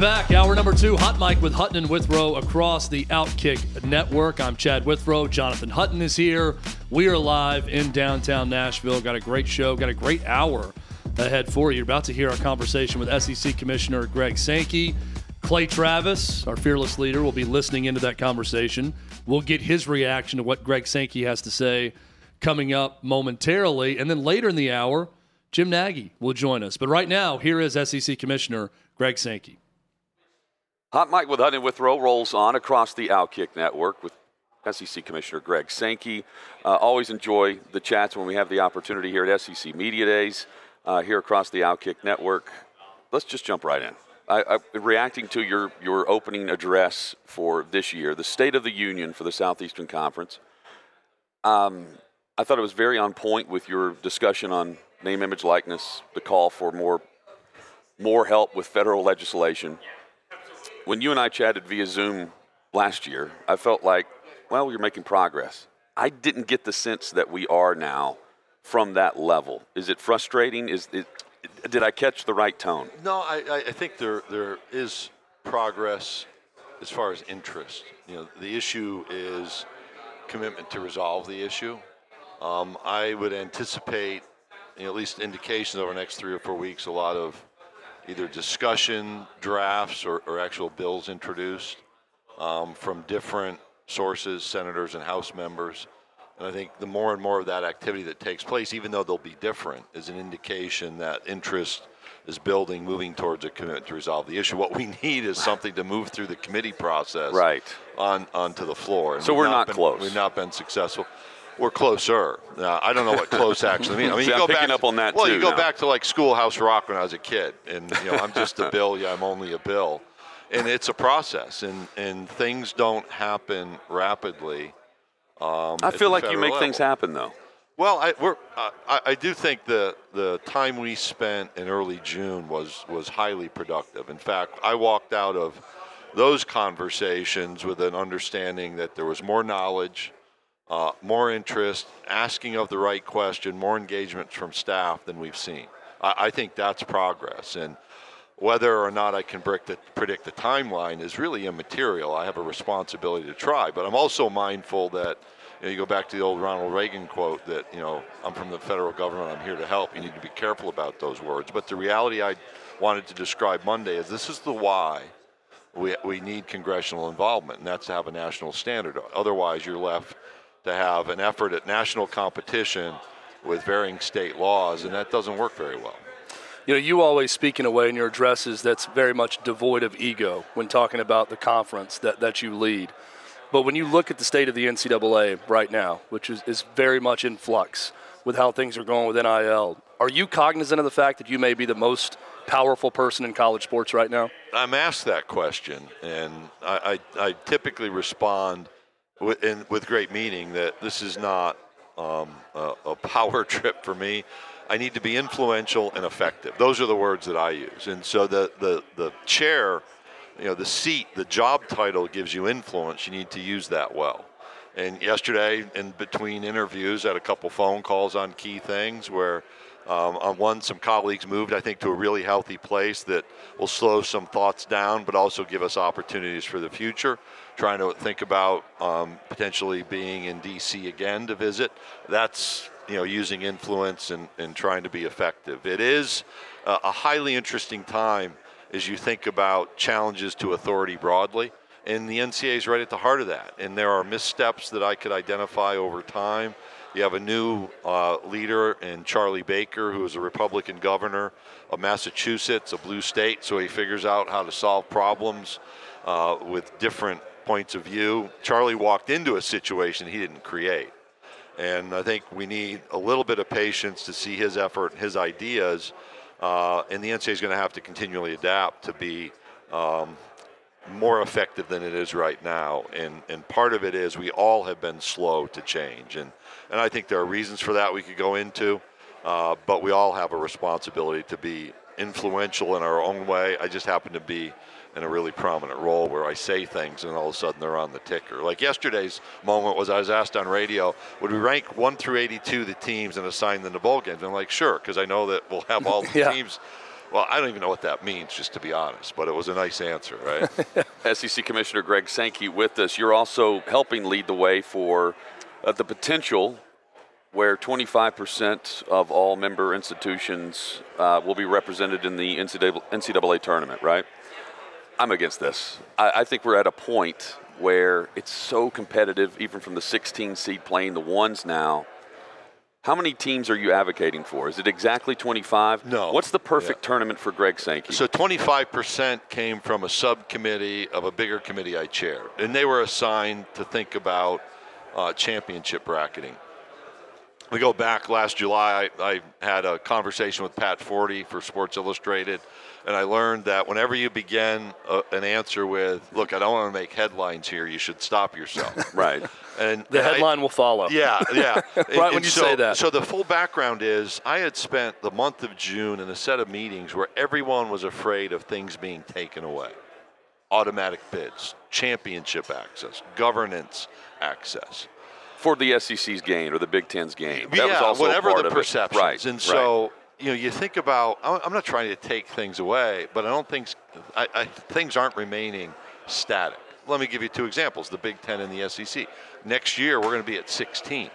Back. Hour number two, Hot Mic with Hutton and Withrow across the Outkick network. I'm Chad Withrow. Jonathan Hutton is here. We are live in downtown Nashville. Got a great show, got a great hour ahead for you. You're about to hear our conversation with SEC Commissioner Greg Sankey. Clay Travis, our fearless leader, will be listening into that conversation. We'll get his reaction to what Greg Sankey has to say coming up momentarily. And then later in the hour, Jim Nagy will join us. But right now, here is SEC Commissioner Greg Sankey. Hot Mic with Hutton Withrow rolls on across the Outkick network with SEC Commissioner Greg Sankey. Uh, always enjoy the chats when we have the opportunity here at SEC Media Days uh, here across the Outkick network. Let's just jump right in. I, I, reacting to your, your opening address for this year, the State of the Union for the Southeastern Conference, um, I thought it was very on point with your discussion on name, image, likeness, the call for more, more help with federal legislation. When you and I chatted via Zoom last year, I felt like, well, you're making progress. I didn't get the sense that we are now from that level. Is it frustrating? Is it, did I catch the right tone? No, I, I think there there is progress as far as interest. You know, the issue is commitment to resolve the issue. Um, I would anticipate, you know, at least indications over the next three or four weeks, a lot of either discussion, drafts, or, or actual bills introduced um, from different sources, senators and House members. And I think the more and more of that activity that takes place, even though they'll be different, is an indication that interest is building, moving towards a commitment to resolve the issue. What we need is something to move through the committee process, right, on onto the floor. And so we're not, not been, close. We've not been successful. We're closer. Now, I don't know what close actually means. I mean, See, you I'm go back up on that well, you go now. back to like Schoolhouse Rock when I was a kid, and you know, I'm just a bill. Yeah, I'm only a bill, and it's a process, and and things don't happen rapidly. Um, I feel like you make level. things happen, though. Well, I, we're, uh, I, I do think the the time we spent in early June was was highly productive. In fact, I walked out of those conversations with an understanding that there was more knowledge, uh, more interest, asking of the right question, more engagement from staff than we've seen. I, I think that's progress, and whether or not I can predict the, predict the timeline is really immaterial. I have a responsibility to try, but I'm also mindful that you, know, you go back to the old Ronald Reagan quote that you know I'm from the federal government. I'm here to help. You need to be careful about those words. But the reality I wanted to describe Monday is this is the why we, we need congressional involvement, and that's to have a national standard. Otherwise, you're left to have an effort at national competition with varying state laws, and that doesn't work very well. You know, you always speak in a way in your addresses that's very much devoid of ego when talking about the conference that, that you lead. But when you look at the state of the NCAA right now, which is, is very much in flux with how things are going with NIL, are you cognizant of the fact that you may be the most powerful person in college sports right now? I'm asked that question, and I, I, I typically respond with, in, with great meaning that this is not um, a, a power trip for me. I need to be influential and effective. Those are the words that I use. And so the, the, the chair, you know, the seat, the job title gives you influence. You need to use that well. And yesterday, in between interviews, I had a couple phone calls on key things where um, on one, some colleagues moved, I think, to a really healthy place that will slow some thoughts down, but also give us opportunities for the future. Trying to think about um, potentially being in D.C. again to visit. That's you know using influence and, and trying to be effective. It is uh, a highly interesting time as you think about challenges to authority broadly. And the NCAA is right at the heart of that. And there are missteps that I could identify over time. You have a new uh, leader in Charlie Baker, who is a Republican governor of Massachusetts, a blue state, so he figures out how to solve problems uh, with different points of view. Charlie walked into a situation he didn't create. And I think we need a little bit of patience to see his effort and his ideas Uh, and the NCAA is going to have to continually adapt to be um, more effective than it is right now. And, and part of it is we all have been slow to change. And, and I think there are reasons for that we could go into, uh, but we all have a responsibility to be influential in our own way. I just happen to be in a really prominent role where I say things and all of a sudden they're on the ticker. Like yesterday's moment was I was asked on radio, would we rank 1 through 82 the teams and assign them to bowl games? And I'm like, sure, because I know that we'll have all the yeah. teams. Well, I don't even know what that means, just to be honest, but it was a nice answer, right? SEC Commissioner Greg Sankey with us. You're also helping lead the way for uh, the potential where 25% of all member institutions uh, will be represented in the NCAA, NCAA tournament, right? I'm against this. I, I, think we're at a point where it's so competitive, even from the 16 seed playing the ones now. How many teams are you advocating for? Is it exactly 25? No. What's the perfect yeah. tournament for Greg Sankey? So 25% came from a subcommittee of a bigger committee I chair, and they were assigned to think about uh, championship bracketing. We go back last July. I, I had a conversation with Pat Forde for Sports Illustrated and I learned that whenever you begin a, an answer with, "Look, I don't want to make headlines here," you should stop yourself. right. And the and headline I, will follow. Yeah, yeah. right and, when and you so, say that. So the full background is, I had spent the month of June in a set of meetings where everyone was afraid of things being taken away, automatic bids, championship access, governance access for the SEC's gain or the Big Ten's gain. That yeah, whatever the perceptions. Right, and so right you know, you think about. I'm not trying to take things away, but I don't think I, I, things aren't remaining static. Let me give you two examples: the Big Ten and the SEC. Next year, we're going to be at 16.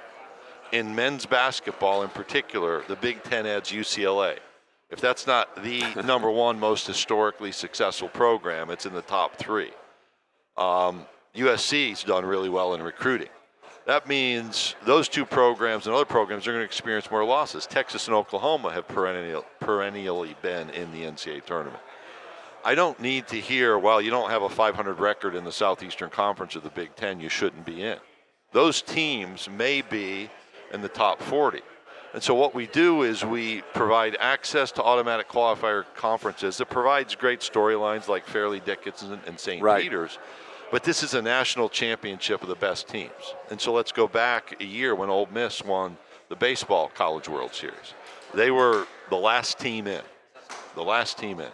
In men's basketball, in particular, the Big Ten adds UCLA. If that's not the number one most historically successful program, it's in the top three. Um, USC's done really well in recruiting. That means those two programs and other programs are going to experience more losses. Texas and Oklahoma have perennial, perennially been in the NCAA tournament. I don't need to hear, well, you don't have a 500 record in the Southeastern Conference of the Big Ten, you shouldn't be in. Those teams may be in the top 40. And so what we do is we provide access to automatic qualifier conferences that provides great storylines like Fairleigh Dickinson and St. Right. Peter's but this is a national championship of the best teams. And so let's go back a year when Ole Miss won the baseball College World Series. They were the last team in. The last team in.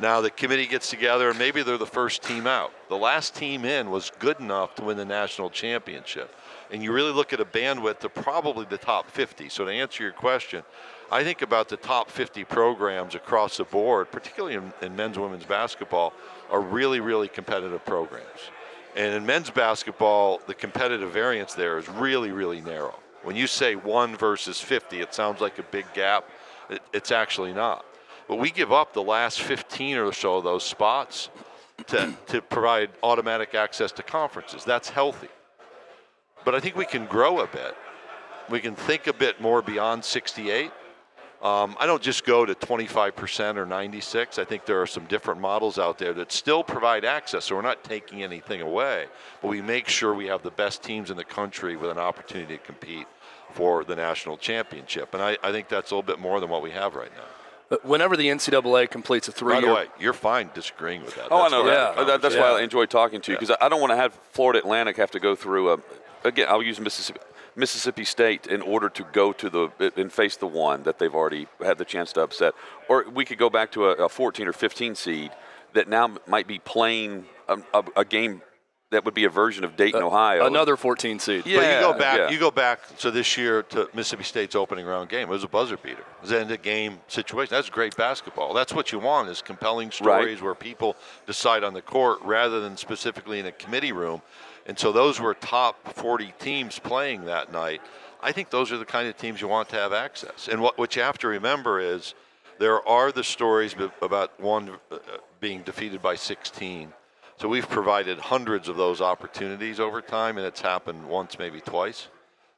Now the committee gets together and maybe they're the first team out. The last team in was good enough to win the national championship. And you really look at a bandwidth of probably the top 50. So to answer your question, I think about the top 50 programs across the board, particularly in, in men's women's basketball, are really, really competitive programs. And in men's basketball, the competitive variance there is really, really narrow. When you say one versus 50, it sounds like a big gap. It, it's actually not. But we give up the last 15 or so of those spots to, to provide automatic access to conferences. That's healthy. But I think we can grow a bit. We can think a bit more beyond 68 um, I don't just go to 25% or 96. I think there are some different models out there that still provide access, so we're not taking anything away, but we make sure we have the best teams in the country with an opportunity to compete for the national championship. And I, I think that's a little bit more than what we have right now. Whenever the NCAA completes a three-year, by the way, you're fine disagreeing with that. Oh, that's I know that. Yeah. That's yeah. why I enjoy talking to you because yeah. I don't want to have Florida Atlantic have to go through a. Again, I'll use Mississippi. Mississippi State in order to go to the and face the one that they've already had the chance to upset. Or we could go back to a, a 14 or 15 seed that now might be playing a, a, a game that would be a version of Dayton, uh, Ohio. Another 14 seed. Yeah, but you go back. Yeah. You go back. So this year to Mississippi State's opening round game, it was a buzzer beater. It was an end of game situation. That's great basketball. That's what you want is compelling stories right. where people decide on the court rather than specifically in a committee room. And so those were top 40 teams playing that night. I think those are the kind of teams you want to have access. And what, what you have to remember is there are the stories about one uh, being defeated by 16. So we've provided hundreds of those opportunities over time, and it's happened once, maybe twice.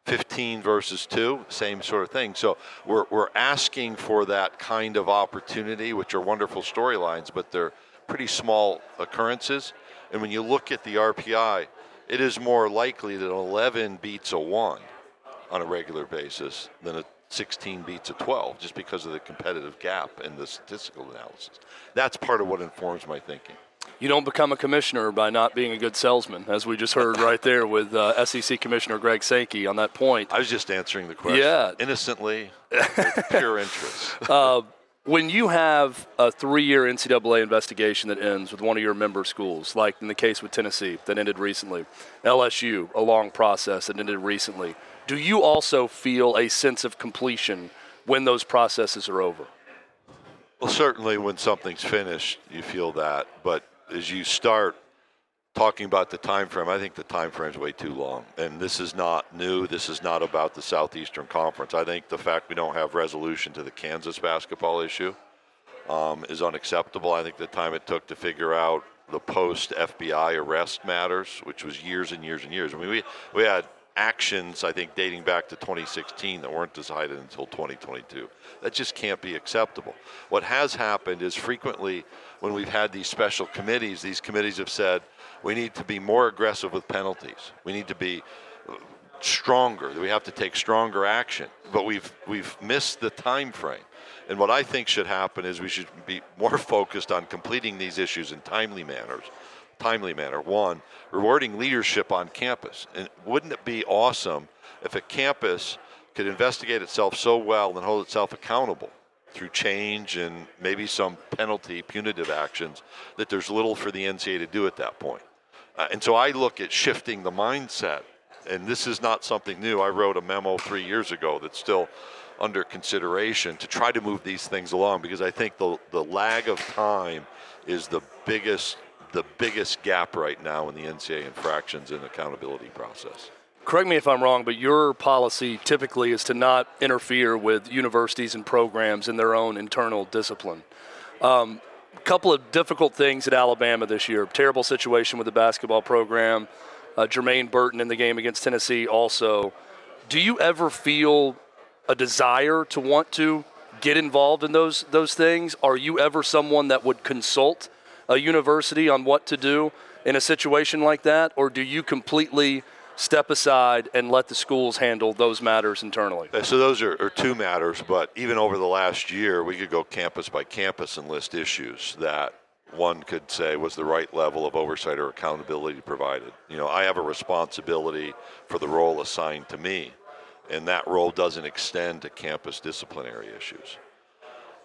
15 versus 2, same sort of thing. So we're, we're asking for that kind of opportunity, which are wonderful storylines, but they're pretty small occurrences. And when you look at the RPI, it is more likely that 11 beats a 1 on a regular basis than a 16 beats a 12 just because of the competitive gap in the statistical analysis. That's part of what informs my thinking. You don't become a commissioner by not being a good salesman, as we just heard right there with uh, SEC Commissioner Greg Sankey on that point. I was just answering the question Yeah. innocently, with pure interest. Uh, when you have a three-year NCAA investigation that ends with one of your member schools, like in the case with Tennessee that ended recently, LSU, a long process that ended recently, do you also feel a sense of completion when those processes are over? Well, certainly when something's finished, you feel that. But as you start talking about the time frame, I think the time frame is way too long. And this is not new. This is not about the Southeastern Conference. I think the fact we don't have resolution to the Kansas basketball issue um, is unacceptable. I think the time it took to figure out the post FBI arrest matters, which was years and years and years. I mean, we we had actions I think dating back to 2016 that weren't decided until 2022. That just can't be acceptable. What has happened is frequently when we've had these special committees, these committees have said we need to be more aggressive with penalties. We need to be stronger. We have to take stronger action. But we've we've missed the time frame. And what I think should happen is we should be more focused on completing these issues in timely manners. Timely manner. One, rewarding leadership on campus. And wouldn't it be awesome if a campus could investigate itself so well and hold itself accountable through change and maybe some penalty, punitive actions, that there's little for the NCAA to do at that point. Uh, and so I look at shifting the mindset, and this is not something new. I wrote a memo three years ago that's still under consideration to try to move these things along because I think the, the lag of time is the biggest the biggest gap right now in the NCAA infractions and accountability process. Correct me if I'm wrong, but your policy typically is to not interfere with universities and programs in their own internal discipline. Um, a couple of difficult things at Alabama this year. Terrible situation with the basketball program. Uh, Jermaine Burton in the game against Tennessee also. Do you ever feel a desire to want to get involved in those those things? Are you ever someone that would consult a university on what to do in a situation like that, or do you completely step aside and let the schools handle those matters internally? So those are, are two matters, but even over the last year, we could go campus by campus and list issues that one could say was the right level of oversight or accountability provided. You know, I have a responsibility for the role assigned to me, and that role doesn't extend to campus disciplinary issues.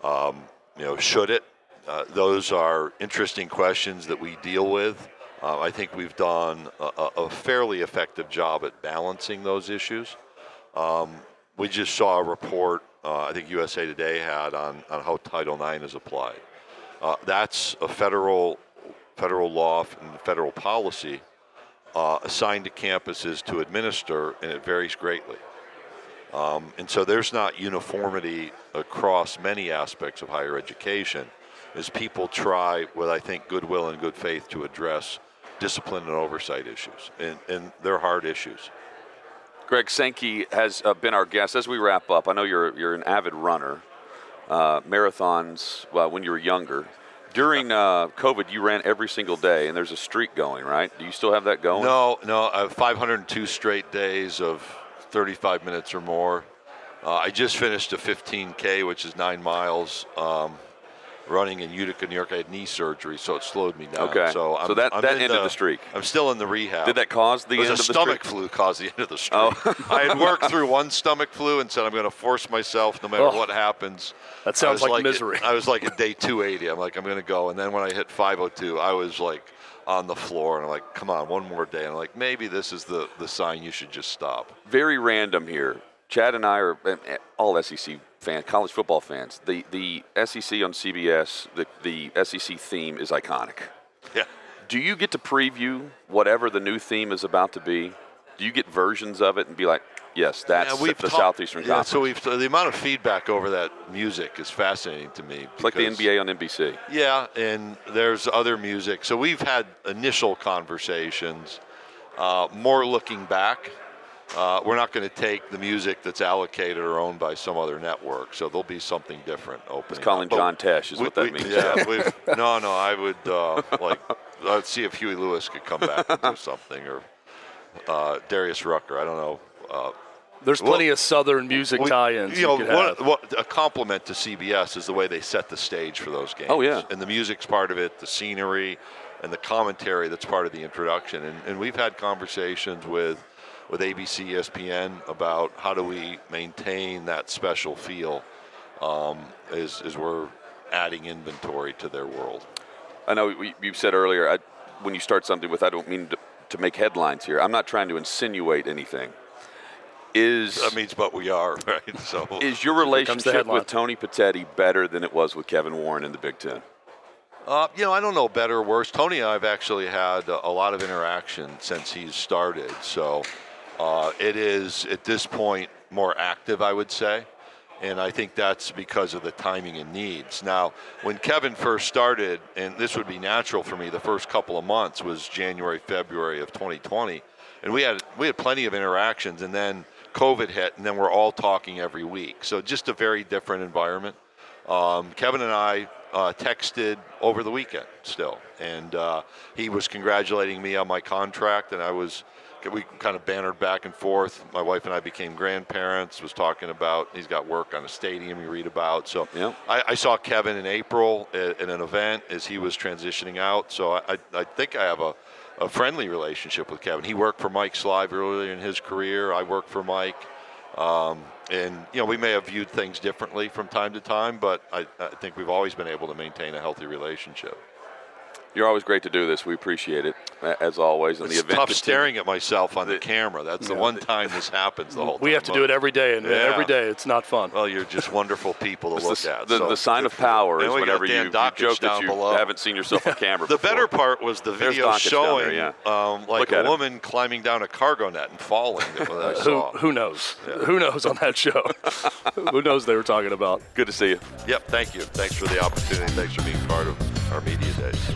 Um, you know, should it? Uh, those are interesting questions that we deal with. Uh, I think we've done a, a- fairly effective job at balancing those issues. Um, we just saw a report, uh, I think USA Today had on, on how Title IX is applied. Uh, that's a federal federal law and federal policy uh, assigned to campuses to administer, and it varies greatly. Um, and so there's not uniformity across many aspects of higher education as people try, with I think goodwill and good faith, to address discipline and oversight issues. And, and they're hard issues. Greg Sankey has uh, been our guest. As we wrap up, I know you're you're an avid runner, uh, marathons well, when you were younger. During uh, COVID, you ran every single day, and there's a streak going, right? Do you still have that going? No, no, I have 502 straight days of 35 minutes or more. Uh, I just finished a 15K, which is nine miles, um, running in Utica, New York. I had knee surgery, so it slowed me down. Okay. So, I'm, So that- I'm that ended the streak. I'm still in the rehab. Did that cause the It was end a of the stomach streak? flu caused the end of the oh. streak. Oh. I had worked through one stomach flu and said I'm going to force myself no matter Oh. what happens. That sounds was like misery. I was like at day 280. I'm like I'm going to go, and then when I hit 502, I was like on the floor, and I'm like, come on, one more day. And I'm like, maybe this is the the sign you should just stop. Very random here. Chad and I are all SEC fans, college football fans. The the SEC on CBS, the the SEC theme is iconic. Yeah. Do you get to preview whatever the new theme is about to be? Do you get versions of it and be like, yes, that's Yeah, the talked- Southeastern yeah, Conference? So we've the amount of feedback over that music is fascinating to me. it's like the NBA on NBC. Yeah, and there's other music. So we've had initial conversations, uh, more looking back. Uh, we're not going to take the music that's allocated or owned by some other network, so there'll be something different opening. calling up. But John Tesh is we- what that we- means. Yeah, we've, no, no, I would uh, like I'd see if Huey Lewis could come back and do something, or uh, Darius Rucker. I don't know. Uh, There's plenty well, of Southern music we, tie-ins. You know, what, what, a compliment to CBS is the way they set the stage for those games. Oh yeah, and the music's part of it, the scenery, and the commentary that's part of the introduction. And, and we've had conversations with with ABC, ESPN about how do we maintain that special feel um, as, as we're adding inventory to their world. I know you said earlier I, when you start something with I don't mean to, to make headlines here. I'm not trying to insinuate anything is that means but we are right. So is your relationship with Tony Petitti better than it was with Kevin Warren in the Big Ten? Uh, you know, I don't know better or worse. Tony and I have actually had a, a lot of interaction since he's started. So uh, it is at this point more active, I would say. And I think that's because of the timing and needs. Now, when Kevin first started, and this would be natural for me, the first couple of months was January, February of 2020, and we had we had plenty of interactions. And then COVID hit, and then we're all talking every week. So just a very different environment. Um, Kevin and I uh, texted over the weekend still, and uh, he was congratulating me on my contract, and I was we kind of bantered back and forth. My wife and I became grandparents. Was talking about he's got work on a stadium you read about. So yep. I, I, saw Kevin in April at, at, an event as he was transitioning out. So I, I think I have a a friendly relationship with Kevin. He worked for Mike Slive earlier in his career. I worked for Mike. Um, and, you know, we may have viewed things differently from time to time, but I, I think we've always been able to maintain a healthy relationship. You're always great to do this. We appreciate it, as always. And it's the event tough staring at myself on the, the camera. That's yeah, the one time this happens the whole we time. We have to do it every day, and yeah. every day it's not fun. Well, you're just wonderful people to look the, at. The, so. the sign of power is whenever you, you joke that you below. haven't seen yourself on camera The better part was the video showing there, yeah. um, like a woman him. climbing down a cargo net and falling. who, who knows? Who knows on that show? who knows they were talking about? Good to see you. Yep, thank you. Thanks for the opportunity. Thanks for being part of our media days.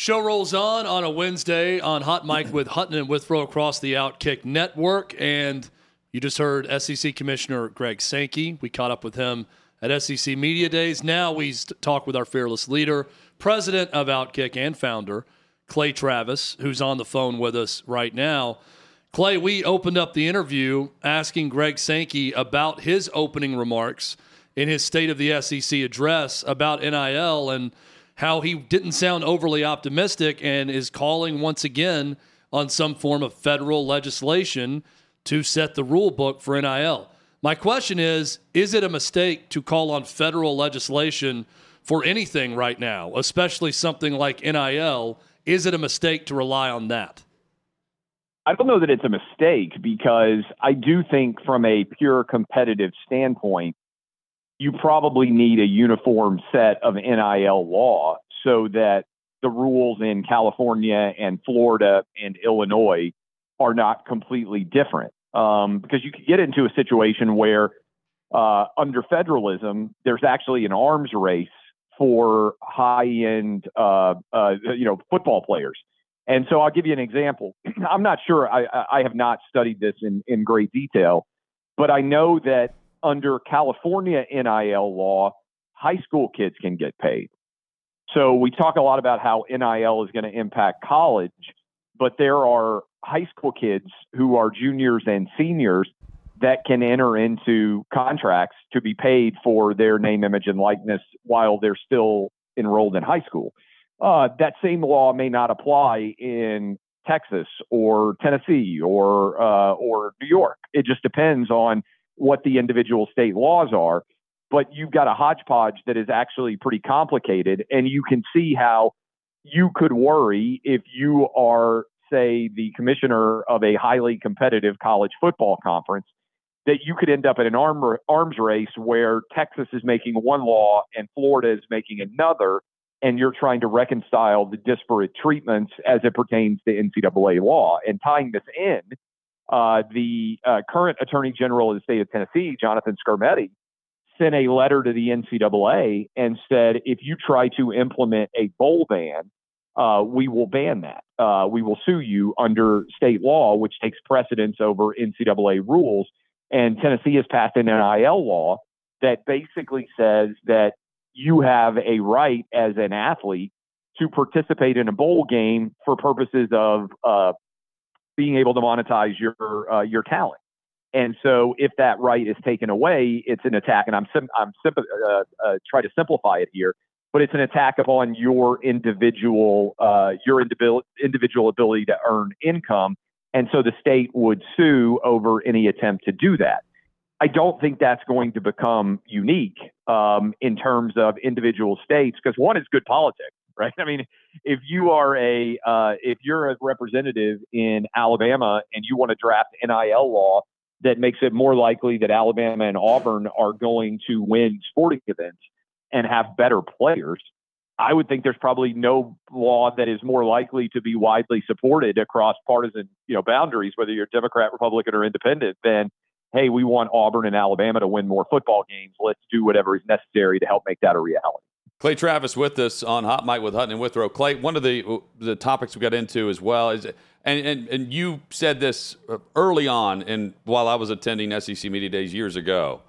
Show rolls on on a Wednesday on Hot Mic with Hutton and Withrow across the Outkick Network. And you just heard SEC Commissioner Greg Sankey. We caught up with him at SEC Media Days. Now we talk with our fearless leader, president of Outkick and founder, Clay Travis, who's on the phone with us right now. Clay, we opened up the interview asking Greg Sankey about his opening remarks in his State of the SEC address about NIL. And how he didn't sound overly optimistic and is calling once again on some form of federal legislation to set the rule book for NIL. My question is Is it a mistake to call on federal legislation for anything right now, especially something like NIL? Is it a mistake to rely on that? I don't know that it's a mistake because I do think, from a pure competitive standpoint, you probably need a uniform set of NIL law so that the rules in California and Florida and Illinois are not completely different. Um, because you could get into a situation where uh, under federalism, there's actually an arms race for high-end, uh, uh, you know, football players. And so I'll give you an example. I'm not sure. I, I have not studied this in, in great detail, but I know that under California NIL law, high school kids can get paid. So we talk a lot about how NIL is going to impact college, but there are high school kids who are juniors and seniors that can enter into contracts to be paid for their name, image, and likeness while they're still enrolled in high school. Uh, that same law may not apply in Texas or Tennessee or uh, or New York. It just depends on what the individual state laws are. But you've got a hodgepodge that is actually pretty complicated, and you can see how you could worry if you are, say, the commissioner of a highly competitive college football conference, that you could end up in an arm, arms race where Texas is making one law and Florida is making another, and you're trying to reconcile the disparate treatments as it pertains to NCAA law. And tying this in, uh, the uh, current Attorney General of the state of Tennessee, Jonathan Skrmetti, sent a letter to the NCAA and said, if you try to implement a bowl ban, uh, we will ban that. Uh, we will sue you under state law, which takes precedence over NCAA rules. And Tennessee has passed an NIL law that basically says that you have a right as an athlete to participate in a bowl game for purposes of uh, being able to monetize your uh, your talent. And so, if that right is taken away, it's an attack. And I'm sim- I'm sim- uh, uh, try to simplify it here, but it's an attack upon your individual uh, your individual individual ability to earn income. And so, the state would sue over any attempt to do that. I don't think that's going to become unique um, in terms of individual states because one is good politics, right? I mean, if you are a uh, if you're a representative in Alabama and you want to draft NIL law that makes it more likely that Alabama and Auburn are going to win sporting events and have better players, I would think there's probably no law that is more likely to be widely supported across partisan, you know, boundaries, whether you're Democrat, Republican, or Independent, than hey, we want Auburn and Alabama to win more football games. Let's do whatever is necessary to help make that a reality. Clay Travis with us on Hot Mic with Hutton and Withrow. Clay, one of the the topics we got into as well is, and, and, and you said this early on, and while I was attending SEC Media Days years ago,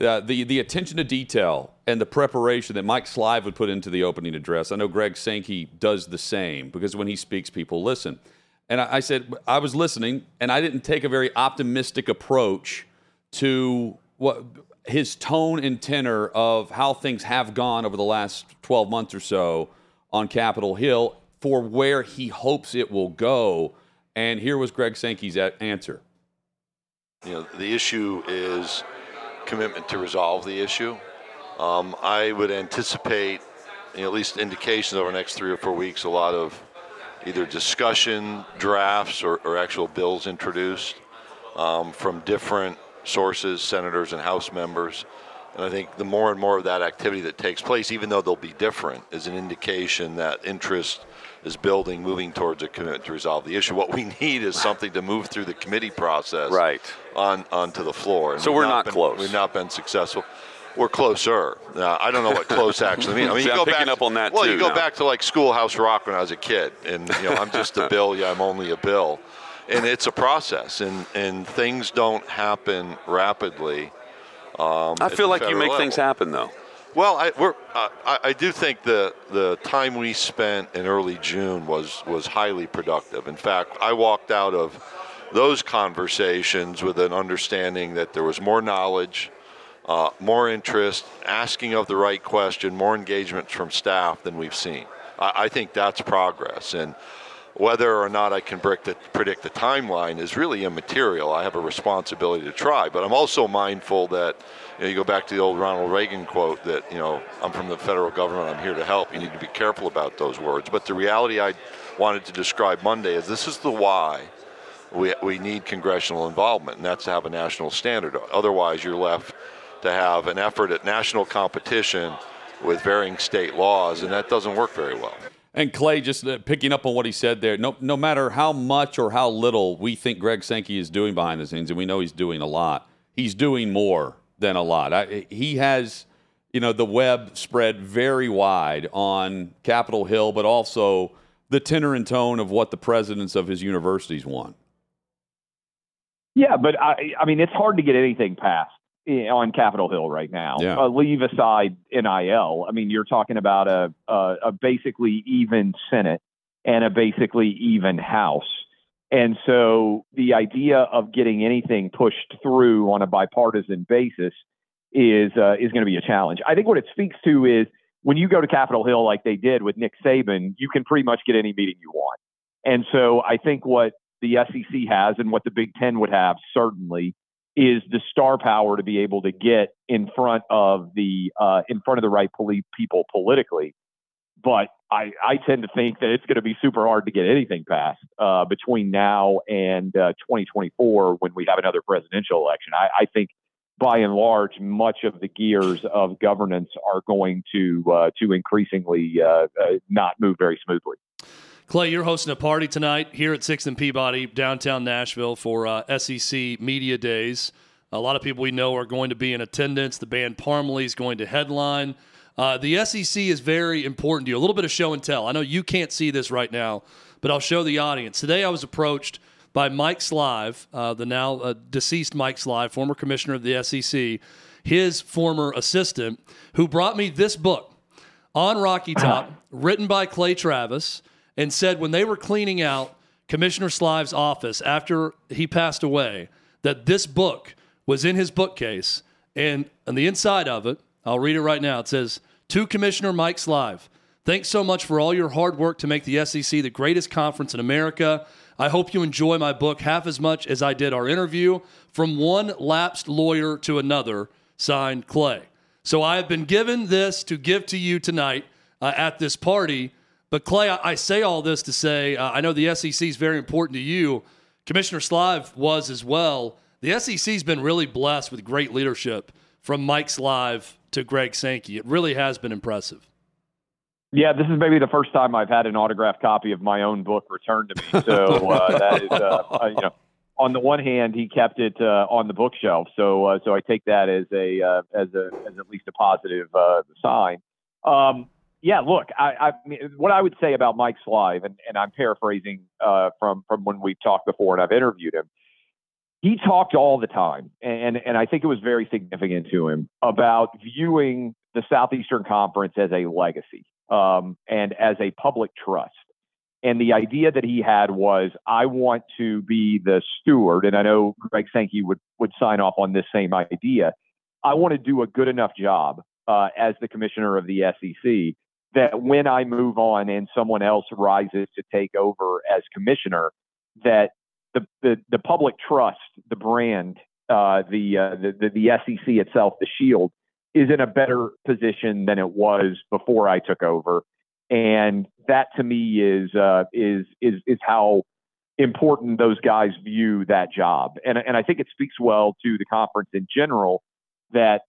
uh, the the attention to detail and the preparation that Mike Slive would put into the opening address. I know Greg Sankey does the same because when he speaks, people listen. And I, I said I was listening, and I didn't take a very optimistic approach to what his tone and tenor of how things have gone over the last 12 months or so on Capitol Hill for where he hopes it will go. And here was Greg Sankey's answer. You know, the issue is commitment to resolve the issue. Um, I would anticipate, you know, at least indications over the next three or four weeks, a lot of either discussion, drafts, or, or actual bills introduced um, from different sources, senators, and House members. And I think the more and more of that activity that takes place, even though they'll be different, is an indication that interest is building, moving towards a commitment to resolve the issue. What we need is something to move through the committee process, right, on onto the floor. And so we're not, not been, close. We've not been successful. We're closer. Now, I don't know what close actually means. I mean, you go picking back, up on that Well, you go now. back to like Schoolhouse Rock when I was a kid, and you know, I'm just a bill. Yeah, I'm only a bill and it's a process, and, and things don't happen rapidly. Um, I feel like you make level. things happen, though. Well, I, uh, I, I, do think the the time we spent in early June was was highly productive. In fact, I walked out of those conversations with an understanding that there was more knowledge, uh, more interest, asking of the right question, more engagement from staff than we've seen. I, I think that's progress, and whether or not I can predict the, timeline is really immaterial. I have a responsibility to try, but I'm also mindful that you, know, you go back to the old Ronald Reagan quote that you know I'm from the federal government. I'm here to help. You need to be careful about those words. But the reality I wanted to describe Monday is this is the why we we need congressional involvement, and that's to have a national standard. Otherwise, you're left to have an effort at national competition with varying state laws, and that doesn't work very well. And Clay, just uh, picking up on what he said there, no, no matter how much or how little we think Greg Sankey is doing behind the scenes, and we know he's doing a lot, he's doing more than a lot. I, he has, you know, the web spread very wide on Capitol Hill, but also the tenor and tone of what the presidents of his universities want. Yeah, but I, I mean, it's hard to get anything passed on Capitol Hill right now. Yeah. Uh, leave aside NIL. I mean, you're talking about a, a, a basically even Senate and a basically even House. And so the idea of getting anything pushed through on a bipartisan basis is uh, is going to be a challenge. I think what it speaks to is when you go to Capitol Hill like they did with Nick Saban, you can pretty much get any meeting you want. And so I think what the SEC has and what the Big Ten would have certainly is the star power to be able to get in front of the uh, in front of the right poli- people politically. But I, I tend to think that it's going to be super hard to get anything passed uh, between now and uh, 2024 when we have another presidential election. I, I think by and large, much of the gears of governance are going to uh, to increasingly uh, uh, not move very smoothly. Clay, you're hosting a party tonight here at Sixth and Peabody, downtown Nashville, for uh, SEC Media Days. A lot of people we know are going to be in attendance. The band Parmalee is going to headline. Uh, the SEC is very important to you. A little bit of show and tell. I know you can't see this right now, but I'll show the audience. Today I was approached – by Mike Slive, uh, the now uh, deceased Mike Slive, former commissioner of the SEC, his former assistant, who brought me this book on Rocky Top, written by Clay Travis, and said when they were cleaning out Commissioner Slive's office after he passed away, that this book was in his bookcase. And on the inside of it, I'll read it right now. It says, To Commissioner Mike Slive, thanks so much for all your hard work to make the SEC the greatest conference in America. I hope you enjoy my book half as much as I did our interview. From one lapsed lawyer to another, signed Clay. So I have been given this to give to you tonight uh, at this party. But Clay, I, I say all this to say uh, I know the SEC is very important to you. Commissioner Slive was as well. The SEC has been really blessed with great leadership from Mike Slive to Greg Sankey. It really has been impressive. Yeah, this is maybe the first time I've had an autographed copy of my own book returned to me. So uh, that is, uh, uh, you know, on the one hand, he kept it uh, on the bookshelf. So uh, so I take that as a uh, as a as at least a positive sign. Um, yeah, look, I, I mean, what I would say about Mike's Slive, and, and I'm paraphrasing from from when we've talked before and I've interviewed him. He talked all the time, and and I think it was very significant to him about viewing the Southeastern Conference as a legacy um, and as a public trust. And the idea that he had was, I want to be the steward, and I know Greg Sankey would would sign off on this same idea. I want to do a good enough job uh, as the commissioner of the SEC that when I move on and someone else rises to take over as commissioner, that the the, the public trust, the brand, uh, the, uh, the the the SEC itself, the shield, is in a better position than it was before I took over. And that to me is uh, is is is how important those guys view that job. And and I think it speaks well to the conference in general that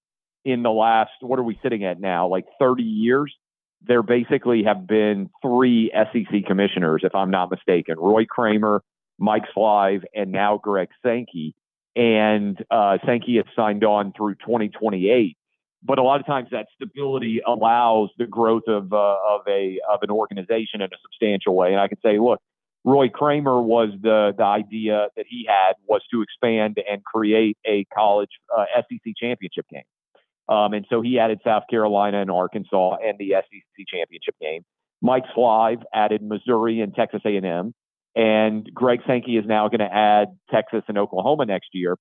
in the last what are we sitting at now like 30 years there basically have been three SEC commissioners if I'm not mistaken Roy Kramer, Mike Slive, and now Greg Sankey. And uh, Sankey has signed on through 2028 but a lot of times that stability allows the growth of uh, of a of an organization in a substantial way. And I can say, look, Roy Kramer was the the idea that he had was to expand and create a college uh, SEC championship game. Um, and so he added South Carolina and Arkansas and the SEC championship game. Mike Slive added Missouri and Texas A&M, and Greg Sankey is now going to add Texas and Oklahoma next year.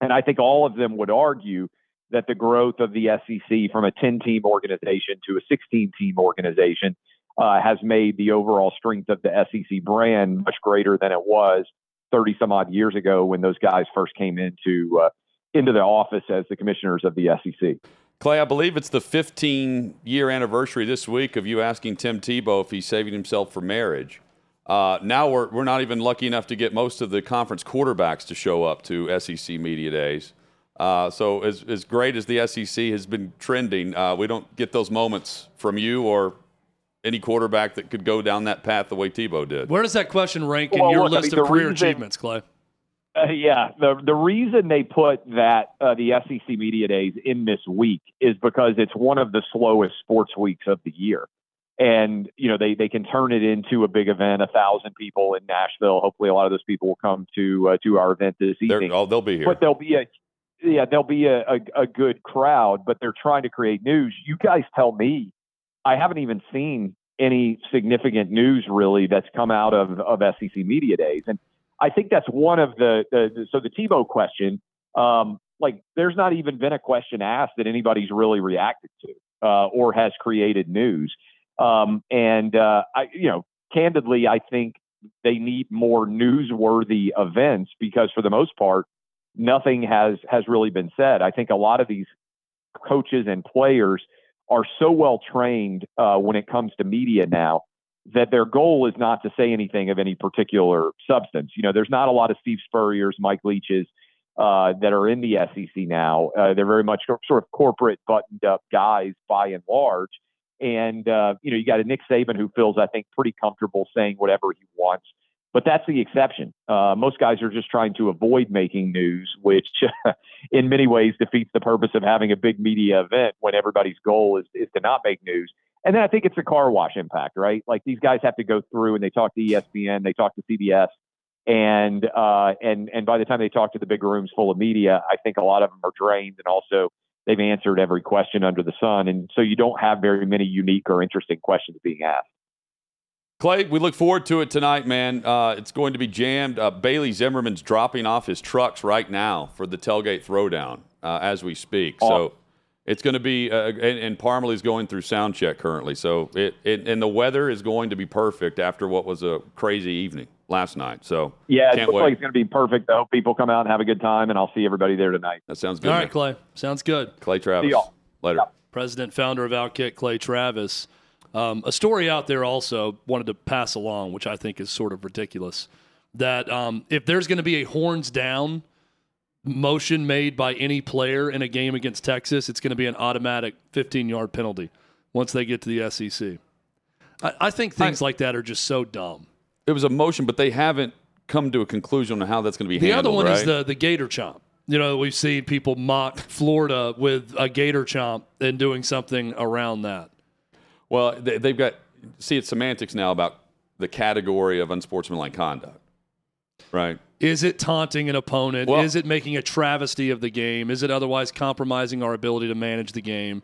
And I think all of them would argue that the growth of the SEC from a 10 team organization to a 16 team organization uh, has made the overall strength of the SEC brand much greater than it was 30 some odd years ago when those guys first came into uh, into the office as the commissioners of the SEC. Clay, I believe it's the 15 year anniversary this week of you asking Tim Tebow if he's saving himself for marriage. Uh, now we're, we're not even lucky enough to get most of the conference quarterbacks to show up to SEC Media Days. Uh, so as, as great as the SEC has been trending, uh, we don't get those moments from you or any quarterback that could go down that path the way Tebow did. Where does that question rank in your look, list I mean, of career reason, achievements, Clay? Uh, yeah, the the reason they put that uh, the SEC media days in this week is because it's one of the slowest sports weeks of the year, and you know they they can turn it into a big event, a thousand people in Nashville. Hopefully, a lot of those people will come to uh, to our event this evening. oh, they'll be here, but there'll be a yeah, there'll be a, a, a good crowd, but they're trying to create news. You guys tell me. I haven't even seen any significant news really that's come out of, of SEC media days, and I think that's one of the, the, the so the Tebow question. Um, like, there's not even been a question asked that anybody's really reacted to uh, or has created news. Um, and uh, I, you know, candidly, I think they need more newsworthy events because, for the most part, nothing has has really been said. I think a lot of these coaches and players are so well trained uh, when it comes to media now that their goal is not to say anything of any particular substance. You know, there's not a lot of Steve Spurriers, Mike Leaches, uh, that are in the SEC now. Uh, they're very much sort of corporate, buttoned up guys by and large. And, uh, you know, you got a Nick Saban who feels, I think, pretty comfortable saying whatever he wants. But that's the exception. Uh, most guys are just trying to avoid making news, which in many ways defeats the purpose of having a big media event when everybody's goal is, is to not make news. And then I think it's a car wash impact, right? Like these guys have to go through and they talk to ESPN, they talk to CBS, and uh, and and by the time they talk to the big rooms full of media, I think a lot of them are drained, and also they've answered every question under the sun, and so you don't have very many unique or interesting questions being asked. Clay, we look forward to it tonight, man. Uh, it's going to be jammed. Uh, Bailey Zimmerman's dropping off his trucks right now for the tailgate throwdown uh, as we speak. Oh. So it's going to be, uh, and, and Parmalee's going through sound check currently. So it, it, and the weather is going to be perfect after what was a crazy evening last night. So yeah, it looks wait. like it's going to be perfect. Though people come out and have a good time, and I'll see everybody there tonight. That sounds good. All right, Clay. Sounds good. Clay Travis. See y'all. Later. Yep. President, founder of Outkick, Clay Travis. Um, a story out there also wanted to pass along, which I think is sort of ridiculous. That um, if there's going to be a horns down motion made by any player in a game against Texas, it's going to be an automatic 15 yard penalty once they get to the SEC. I, I think things I, like that are just so dumb. It was a motion, but they haven't come to a conclusion on how that's going to be the handled. The other one right? is the, the gator chomp. You know, we've seen people mock Florida with a gator chomp and doing something around that. Well, they, they've got, see, it's semantics now about the category of unsportsmanlike conduct, right? Is it taunting an opponent? Well, is it making a travesty of the game? Is it otherwise compromising our ability to manage the game?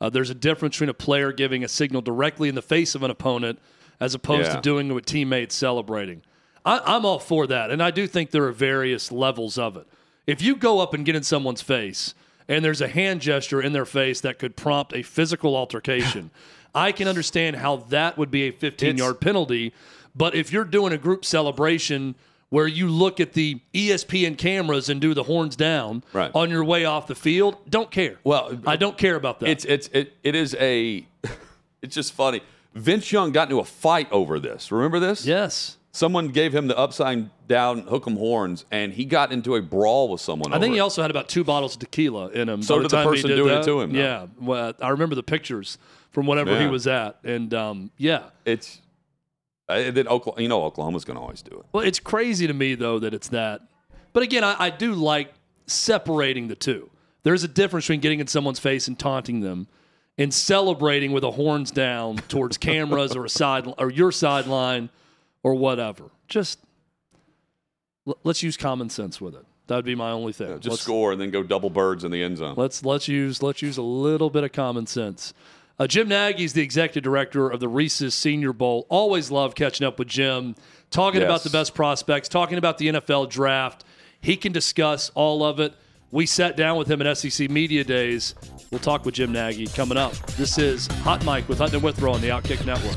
Uh, there's a difference between a player giving a signal directly in the face of an opponent as opposed yeah. to doing it with teammates celebrating. I, am all for that, and I do think there are various levels of it. If you go up and get in someone's face and there's a hand gesture in their face that could prompt a physical altercation, I can understand how that would be a 15 yard penalty. But if you're doing a group celebration – where you look at the ESPN cameras and do the horns down right. on your way off the field. Don't care. Well, I don't care about that. It's it's it, it is a it's just funny. Vince Young got into a fight over this. Remember this? Yes. Someone gave him the upside down hook'em horns, and he got into a brawl with someone. I think he also had about two bottles of tequila in him. So did the, the person did doing that. it to him. Though. Yeah, well, I remember the pictures from whatever yeah. he was at, and um, yeah, it's then Oklahoma, you know, Oklahoma's going to always do it. Well, it's crazy to me though that it's that. But again, I, I do like separating the two. There's a difference between getting in someone's face and taunting them, and celebrating with a horns down towards cameras or a side or your sideline or whatever. Just l- let's use common sense with it. That would be my only thing. Yeah, just let's, score and then go double birds in the end zone. Let's let's use let's use a little bit of common sense. Uh, Jim Nagy is the executive director of the Reese's Senior Bowl. Always love catching up with Jim, talking yes. about the best prospects, talking about the NFL draft. He can discuss all of it. We sat down with him at SEC Media Days. We'll talk with Jim Nagy coming up. This is Hot Mic with Hutton and Withrow on the Outkick Network.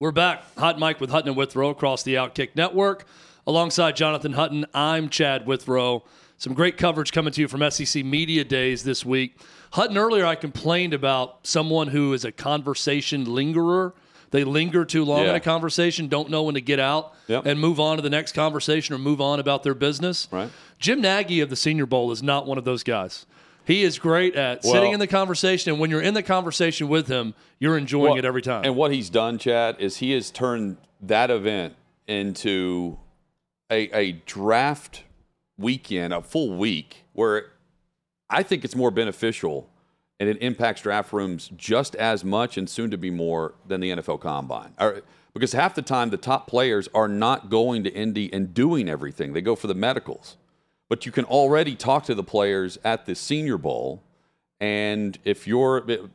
We're back. Hot Mic with Hutton and Withrow across the Outkick Network. Alongside Jonathan Hutton, I'm Chad Withrow. Some great coverage coming to you from SEC Media Days this week. Hutton, earlier I complained about someone who is a conversation lingerer. They linger too long yeah. in a conversation, don't know when to get out yep. and move on to the next conversation or move on about their business. Right. Jim Nagy of the Senior Bowl is not one of those guys. He is great at well, sitting in the conversation, and when you're in the conversation with him, you're enjoying well, it every time. And what he's done, Chad, is he has turned that event into a, a draft weekend, a full week, where I think it's more beneficial and it impacts draft rooms just as much and soon to be more than the NFL Combine. Because half the time, the top players are not going to Indy and doing everything, they go for the medicals but you can already talk to the players at the Senior Bowl. And if you're the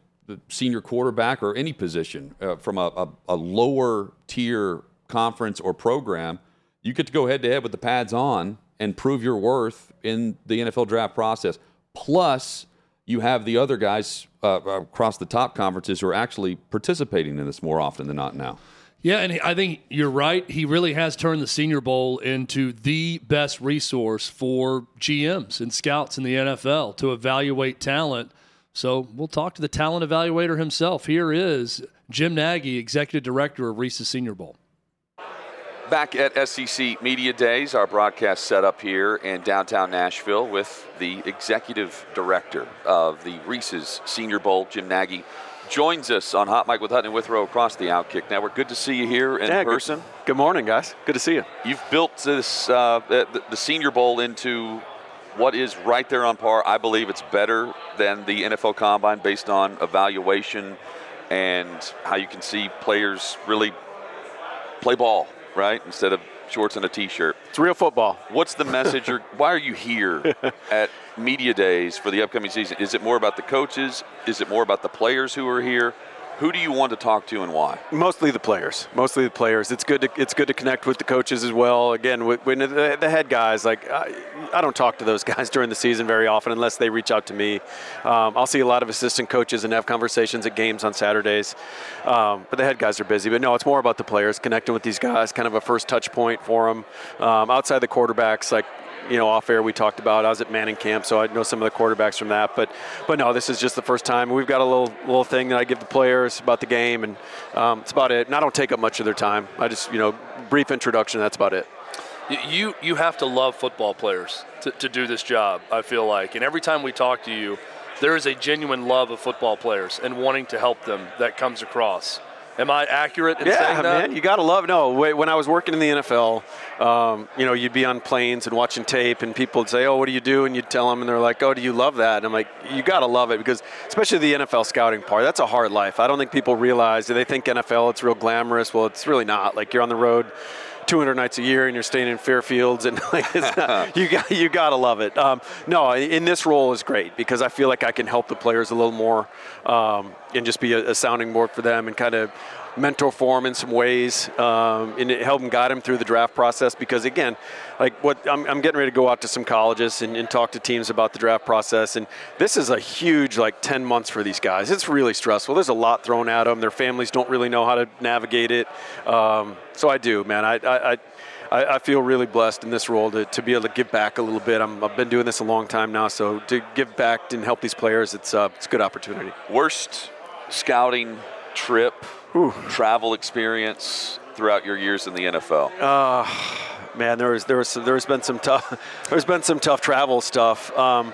senior quarterback or any position uh, from a, a, a lower tier conference or program, you get to go head to head with the pads on and prove your worth in the NFL draft process. Plus, you have the other guys uh, across the top conferences who are actually participating in this more often than not now. Yeah, and I think you're right. He really has turned the Senior Bowl into the best resource for GMs and scouts in the NFL to evaluate talent. So we'll talk to the talent evaluator himself. Here is Jim Nagy, Executive Director of Reese's Senior Bowl. Back at SEC Media Days, our broadcast set up here in downtown Nashville with the Executive Director of the Reese's Senior Bowl, Jim Nagy joins us on Hot Mic with Hutton and Withrow across the Outkick Network. Good to see you here in yeah, person. Good, good, morning, guys. Good to see you. You've built this uh, the, the Senior Bowl into what is right there on par. I believe it's better than the NFL Combine based on evaluation and how you can see players really play ball, right? Instead of shorts and a t-shirt. It's real football. What's the message? or why are you here at media days for the upcoming season? Is it more about the coaches? Is it more about the players who are here? Who do you want to talk to and why? Mostly the players. Mostly the players. It's good to it's good to connect with the coaches as well. Again, when the, head guys, like I, I, don't talk to those guys during the season very often unless they reach out to me. Um, I'll see a lot of assistant coaches and have conversations at games on Saturdays. Um, but the head guys are busy. But no, it's more about the players connecting with these guys, kind of a first touch point for them. Um, outside the quarterbacks, like you know, off air we talked about. I was at Manning camp, so I know some of the quarterbacks from that. But, but no, this is just the first time. We've got a little little thing that I give the players about the game, and um, it's about it. And I don't take up much of their time. I just, you know, brief introduction. That's about it. You you have to love football players to, to do this job. I feel like, and every time we talk to you, there is a genuine love of football players and wanting to help them that comes across. Am I accurate in yeah, saying that? man, you gotta love. No, when I was working in the NFL, um, you know, you'd be on planes and watching tape, and people would say, "Oh, what do you do?" And you'd tell them, and they're like, "Oh, do you love that?" And I'm like, "You gotta love it because, especially the NFL scouting part, that's a hard life. I don't think people realize. They think NFL it's real glamorous. Well, it's really not. Like you're on the road." 200 nights a year and you're staying in Fairfields and like not, you got you got to love it. Um, no, in this role is great because I feel like I can help the players a little more um, and just be a, a sounding board for them and kind of mentor for him in some ways um, and help him guide him through the draft process because again like what I'm, I'm getting ready to go out to some colleges and, and, talk to teams about the draft process and this is a huge like 10 months for these guys. It's really stressful. There's a lot thrown at them their families don't really know how to navigate it. Um, so i do man. I, I, I, I feel really blessed in this role to, to be able to give back a little bit. i have been doing this a long time now, so to give back and help these players, it's, uh, it's a good opportunity. Worst scouting trip Whew. travel experience throughout your years in the NFL? Uh, man, there was there was there's been some tough there's been some tough travel stuff. Um,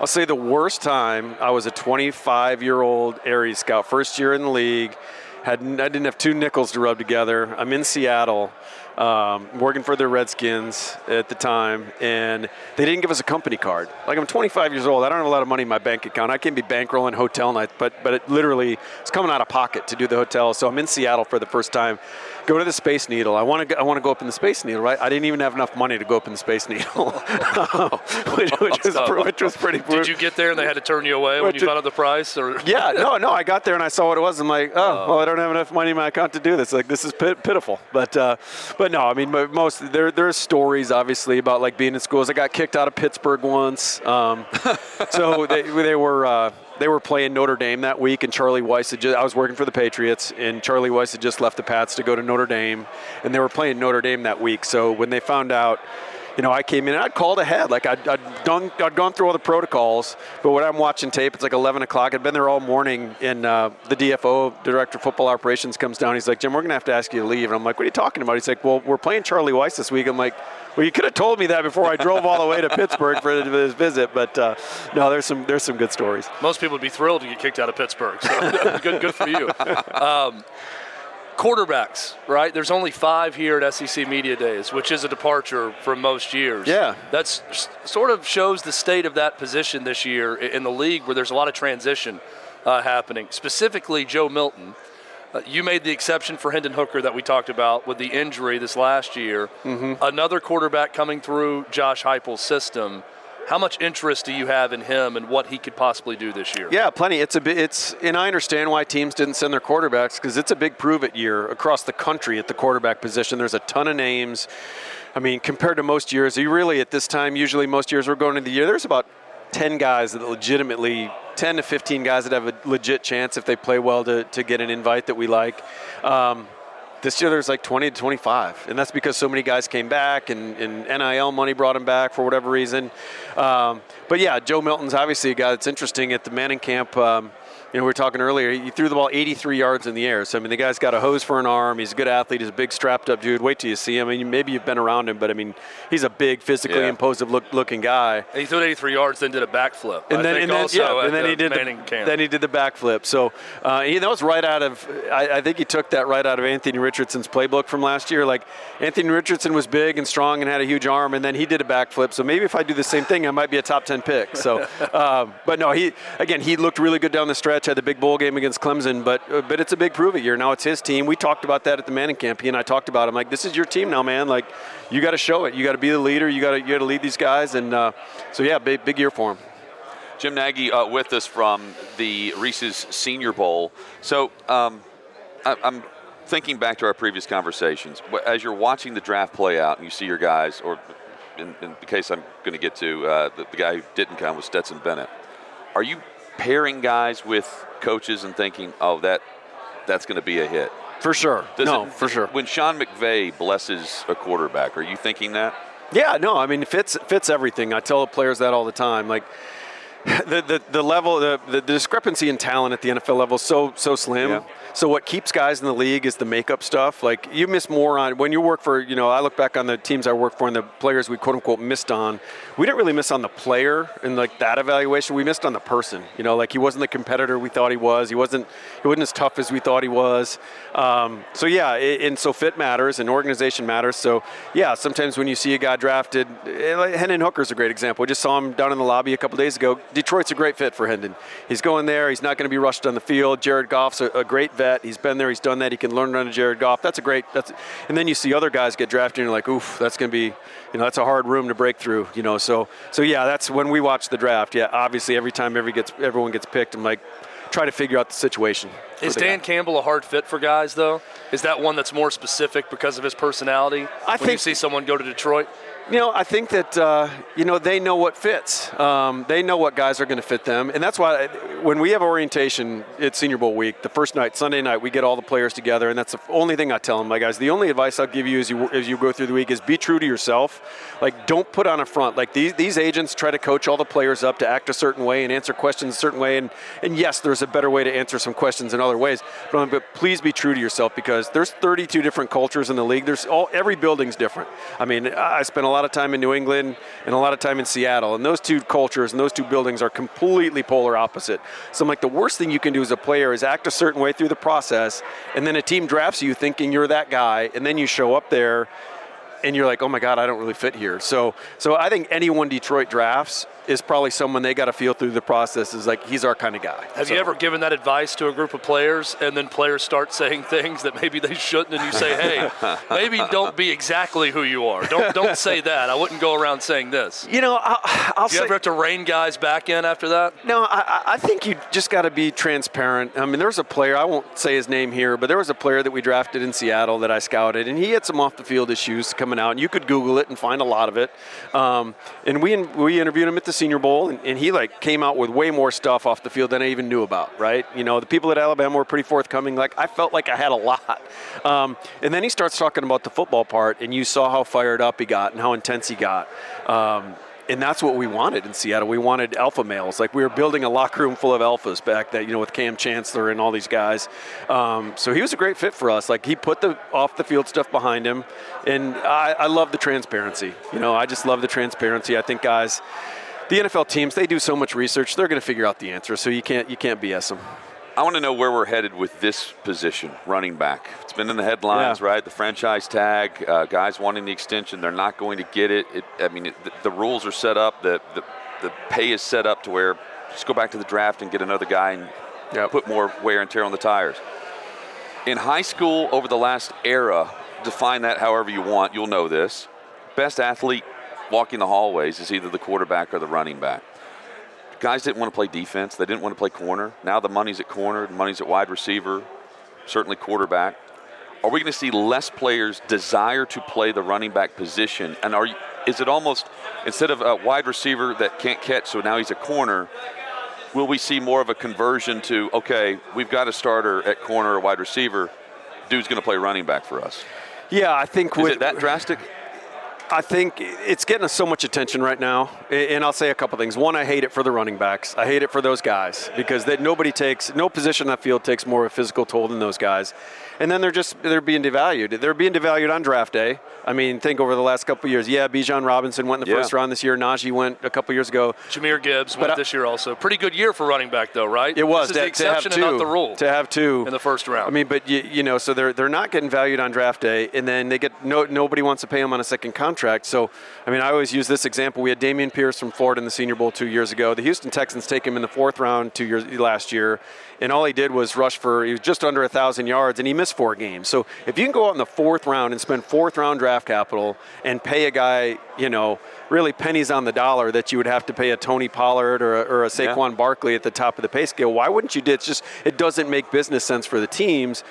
I'll say the worst time I was a 25 year old area scout, first year in the league. Had I didn't have two nickels to rub together. I'm in Seattle um, working for the Redskins at the time, and they didn't give us a company card. Like I'm 25 years old, I don't have a lot of money in my bank account. I can't be bankrolling hotel nights, but but it literally is coming out of pocket to do the hotel. So I'm in Seattle for the first time. Go to the Space Needle. I want to I want to go up in the Space Needle, right? I didn't even have enough money to go up in the Space Needle, which, which, was, which was pretty. Did you get there and they had to turn you away when you found out the price? Or yeah, no, no. I got there and I saw what it was. I'm like, oh, well, I don't have enough money in my account to do this. Like this is pit- pitiful, but. Uh, but no, I mean, most there there are stories obviously about like being in schools. I got kicked out of Pittsburgh once, um, so they they were. Uh, they were playing Notre Dame that week, and Charlie Weis had just, I was working for the Patriots, and Charlie Weis had just left the Pats to go to Notre Dame, and they were playing Notre Dame that week. So when they found out you know, I came in and I'd called ahead. Like I'd, I'd done, I'd gone through all the protocols. But when I'm watching tape, it's like 11 o'clock. I'd been there all morning, and uh, the DFO, director of football operations, comes down. He's like, Jim, we're gonna have to ask you to leave. And I'm like, What are you talking about? He's like, Well, we're playing Charlie Weis this week. I'm like, Well, you could have told me that before I drove all the way to Pittsburgh for this visit. But uh, no, there's some there's some good stories. Most people would be thrilled to get kicked out of Pittsburgh. So good, good for you. Um, quarterbacks, right? There's only five here at SEC Media Days, which is a departure from most years. Yeah. That's sort of shows the state of that position this year in the league where there's a lot of transition uh, happening. Specifically, Joe Milton. Uh, you made the exception for Hendon Hooker that we talked about with the injury this last year. Mm-hmm. Another quarterback coming through Josh Heupel's system. How much interest do you have in him and what he could possibly do this year? Yeah, plenty. It's a bit. It's and I understand why teams didn't send their quarterbacks because it's a big prove it year across the country at the quarterback position. There's a ton of names. I mean, compared to most years, you really at this time, usually most years we're going into the year, there's about 10 guys that legitimately, 10 to 15 guys that have a legit chance if they play well to, to get an invite that we like. Um, this year there's like 20 to 25, and that's because so many guys came back and, and NIL money brought them back for whatever reason. Um, but yeah, Joe Milton's obviously a guy that's interesting at the Manning camp. Um, you know, we were talking earlier, he threw the ball 83 yards in the air. So, I mean, the guy's got a hose for an arm. He's a good athlete. He's a big, strapped up dude. Wait till you see him. I mean, maybe you've been around him, but I mean, he's a big, physically Yeah. imposing look, looking guy. And he threw 83 yards, then did a backflip. And I then, think and then, also yeah, and then the he did Manning the, camp. then he did the backflip. So uh, he, that was right out of I, I think he took that right out of Anthony Richardson's playbook from last year. Like Anthony Richardson was big and strong and had a huge arm, and then he did a backflip. So maybe if I do the same thing, I might be a top ten pick. So, um, but no, he again he looked really good down the stretch. Had the big bowl game against Clemson, but uh, but it's a big prove it year. Now it's his team. We talked about that at the Manning camp. He and I talked about. It. I'm like, this is your team now, man. Like you got to show it. You got to be the leader. You got to you got to lead these guys. And uh, so yeah, big big year for him. Jim Nagy uh, with us from the Reese's Senior Bowl. So um, I, I'm thinking back to our previous conversations. As you're watching the draft play out and you see your guys, or in, in the case I'm going to get to, uh, the, the guy who didn't come was Stetson Bennett. Are you pairing guys with coaches and thinking, oh, that that's going to be a hit? For sure. Does no, it- for sure. When Sean McVay blesses a quarterback, are you thinking that? Yeah, no, I mean, it fits fits everything. I tell the players that all the time. Like the the, the level, the, the discrepancy in talent at the NFL level is so so slim. Yeah. So what keeps guys in the league is the makeup stuff. Like you miss more on when you work for, you know, I look back on the teams I worked for and the players we quote unquote missed on. We didn't really miss on the player and like that evaluation. We missed on the person. You know, like he wasn't the competitor we thought he was. He wasn't he wasn't as tough as we thought he was. Um, so yeah, it, and so fit matters and organization matters. So yeah, sometimes when you see a guy drafted, eh, like Hendon Hooker's a great example. I just saw him down in the lobby a couple days ago. Detroit's a great fit for Hendon. He's going there. He's not going to be rushed on the field. Jared Goff's a, a great vet. He's been there. He's done that. He can learn under Jared Goff. That's a great. That's and then you see other guys get drafted and you're like, oof, that's going to be, you know, that's a hard room to break through. You know, so so yeah, that's when we watch the draft. Yeah, obviously every time every gets everyone gets picked, I'm like, try to figure out the situation. Is Dan guy. Campbell a hard fit for guys, though? Is that one that's more specific because of his personality? I when you see someone go to Detroit, You know, I think that uh, you know they know what fits. Um, they know what guys are going to fit them, and that's why when we have orientation at Senior Bowl week, the first night, Sunday night, we get all the players together, and that's the only thing I tell them, my guys. The only advice I'll give you as you as you go through the week is be true to yourself. Like, don't put on a front. Like these these agents try to coach all the players up to act a certain way and answer questions a certain way, and and yes, there's a better way to answer some questions in other ways, but, um, but please be true to yourself because there's 32 different cultures in the league. There's all every building's different. I mean, I I spent a lot of time in New England and a lot of time in Seattle, and those two cultures and those two buildings are completely polar opposite. So I'm like, the worst thing you can do as a player is act a certain way through the process, and then a team drafts you thinking you're that guy, and then you show up there and you're like, oh my God, I don't really fit here. So, so I think anyone Detroit drafts is probably someone they got to feel through the process is like he's our kind of guy. have So- you ever given that advice to a group of players and then players start saying things that maybe they shouldn't and you say, hey, maybe don't be exactly who you are. Don't, don't say that. I wouldn't go around saying this. You know, I, I'll Do you say. ever have to rein guys back in after that? No, I, I- I think you just got to be transparent. I mean, there was a player, I won't say his name here, but there was a player that we drafted in Seattle that I scouted, and he had some off the field issues coming out, and you could Google it and find a lot of it. Um, and we we interviewed him at the Senior Bowl, and, and he like came out with way more stuff off the field than I even knew about, right? You know, the people at Alabama were pretty forthcoming. Like, I felt like I had a lot. Um, and then he starts talking about the football part, and you saw how fired up he got and how intense he got. Um, and that's what we wanted in Seattle. We wanted alpha males. Like we were building a locker room full of alphas back that you know with Kam Chancellor and all these guys. Um, so he was a great fit for us. Like he put the off the field stuff behind him, and I, I love the transparency. You know, I just love the transparency. I think guys, the NFL teams, they do so much research. They're going to figure out the answer. So you can't you can't BS them. I want to know where we're headed with this position, running back. It's been in the headlines, Yeah. right? The franchise tag, uh, guys wanting the extension, they're not going to get it. it I mean, it, the, the rules are set up, the, the the pay is set up to where just go back to the draft and get another guy and Yep. put more wear and tear on the tires. In high school, over the last era, define that however you want. You'll know this. Best athlete walking the hallways is either the quarterback or the running back. Guys didn't want to play defense. They didn't want to play corner. Now the money's at corner, the money's at wide receiver, certainly quarterback. Are we going to see less players desire to play the running back position? And are you, is it almost instead of a wide receiver that can't catch, so now he's a corner? Will we see more of a conversion to okay, we've got a starter at corner or wide receiver, dude's going to play running back for us? Yeah, I think Is with it that drastic? I think it's getting so much attention right now, and I'll say a couple things. One, I hate it for the running backs. I hate it for those guys because that nobody takes no position on that field takes more of a physical toll than those guys. And then they're just they're being devalued. They're being devalued on draft day. I mean, think over the last couple of years. Yeah, Bijan Robinson went in the Yeah. first round this year. Najee went a couple years ago. Jahmyr Gibbs went I- this year also. Pretty good year for running back though, right? It was This is the to, to have exception two and not the rule. to have two in the first round. I mean, but you, you know, so they're they're not getting valued on draft day, and then they get no nobody wants to pay them on a second contract. So, I mean, I always use this example. We had Dameon Pierce from Florida in the Senior Bowl two years ago. The Houston Texans take him in the fourth round two years last year, and all he did was rush for he was just under a thousand yards, and he missed four games. So, if you can go out in the fourth round and spend fourth round draft capital and pay a guy, you know, really pennies on the dollar that you would have to pay a Tony Pollard or a, or a Yeah. Saquon Barkley at the top of the pay scale. Why wouldn't you do it? It's just it doesn't make business sense for the teams.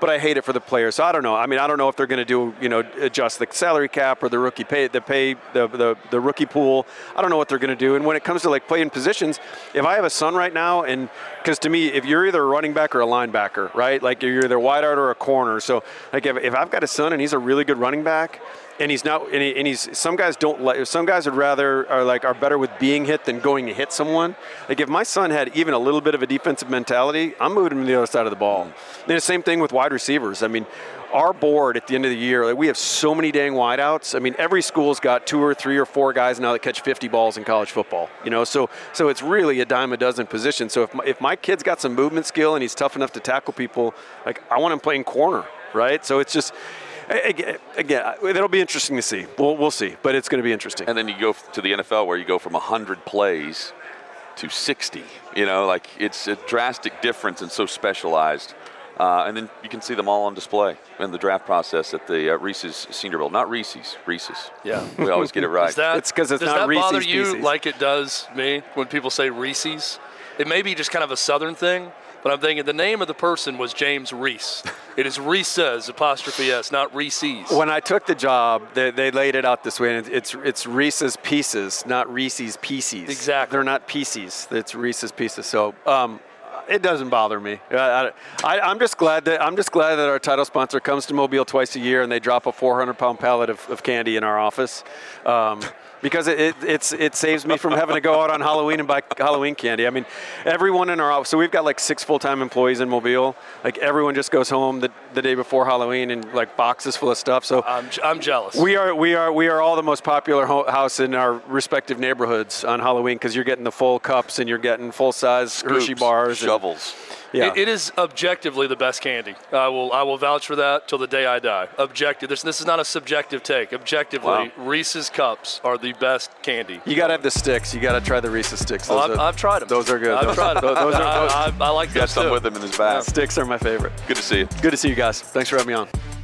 But I hate it for the players. So I don't know. I mean, I don't know if they're going to do, you know, adjust the salary cap or the rookie pay, the pay, the, the, the rookie pool. I don't know what they're going to do. And when it comes to like playing positions, if I have a son right now, and because to me, if you're either a running back or a linebacker, right? Like you're either wide out or a corner. So like if, if I've got a son and he's a really good running back, and he's not and, he, and he's some guys don't like some guys would rather are like are better with being hit than going to hit someone. Like if my son had even a little bit of a defensive mentality i'm moving him to the other side of the ball. And the same thing with wide receivers. I mean our board at the end of the year like we have so many dang wideouts. I mean every school's got two or three or four guys now that catch 50 balls in college football you know? So so it's really a dime a dozen position. So if my, if my kid's got some movement skill and he's tough enough to tackle people like i want him playing corner right? So it's just Again, again, it'll be interesting to see. We'll, we'll see, but it's going to be interesting. And then you go to the NFL where you go from 100 plays to 60. You know, like it's a drastic difference and so specialized. Uh, and then you can see them all on display in the draft process at the uh, Reese's Senior Bowl. Not Reese's, Reese's. Yeah. We always get it right. Is that, It's 'cause it's does not that bother Reese's you Pieces. like it does me when people say Reese's? It may be just kind of a Southern thing, but I'm thinking the name of the person was James Reese. It is Reese's apostrophe s, not Reese's. When I took the job, they, they laid it out this way, and it's it's Reese's Pieces, not Reese's Pieces. Exactly. They're not pieces. It's Reese's Pieces. So um, it doesn't bother me. I, I'm just glad that I'm just glad that our title sponsor comes to Mobile twice a year, and they drop a 400 pound pallet of, of candy in our office. Um, because it, it, it saves me from having to go out on Halloween and buy Halloween candy. I mean, everyone in our office, so we've got like six full time employees in Mobile. Like everyone just goes home the, the day before Halloween and like boxes full of stuff. So I'm, I'm jealous. we are we are we are all the most popular ho- house in our respective neighborhoods on Halloween because you're getting the full cups and you're getting full size Hershey Scoops, bars. and- shovels. yeah. It- it is objectively the best candy. I will I will vouch for that till the day I die. Objective. This this is not a subjective take. Objectively, Wow. Reese's cups are the best candy. you gotta have the sticks. You gotta try the Reese's sticks. Oh, Those I've, are- I've tried them. Those are good. I've Those- tried them. those- those are- those- I, I, I like Got some too. with him in his bag. Sticks are my favorite. Good to see you. Good to see you guys. Thanks for having me on.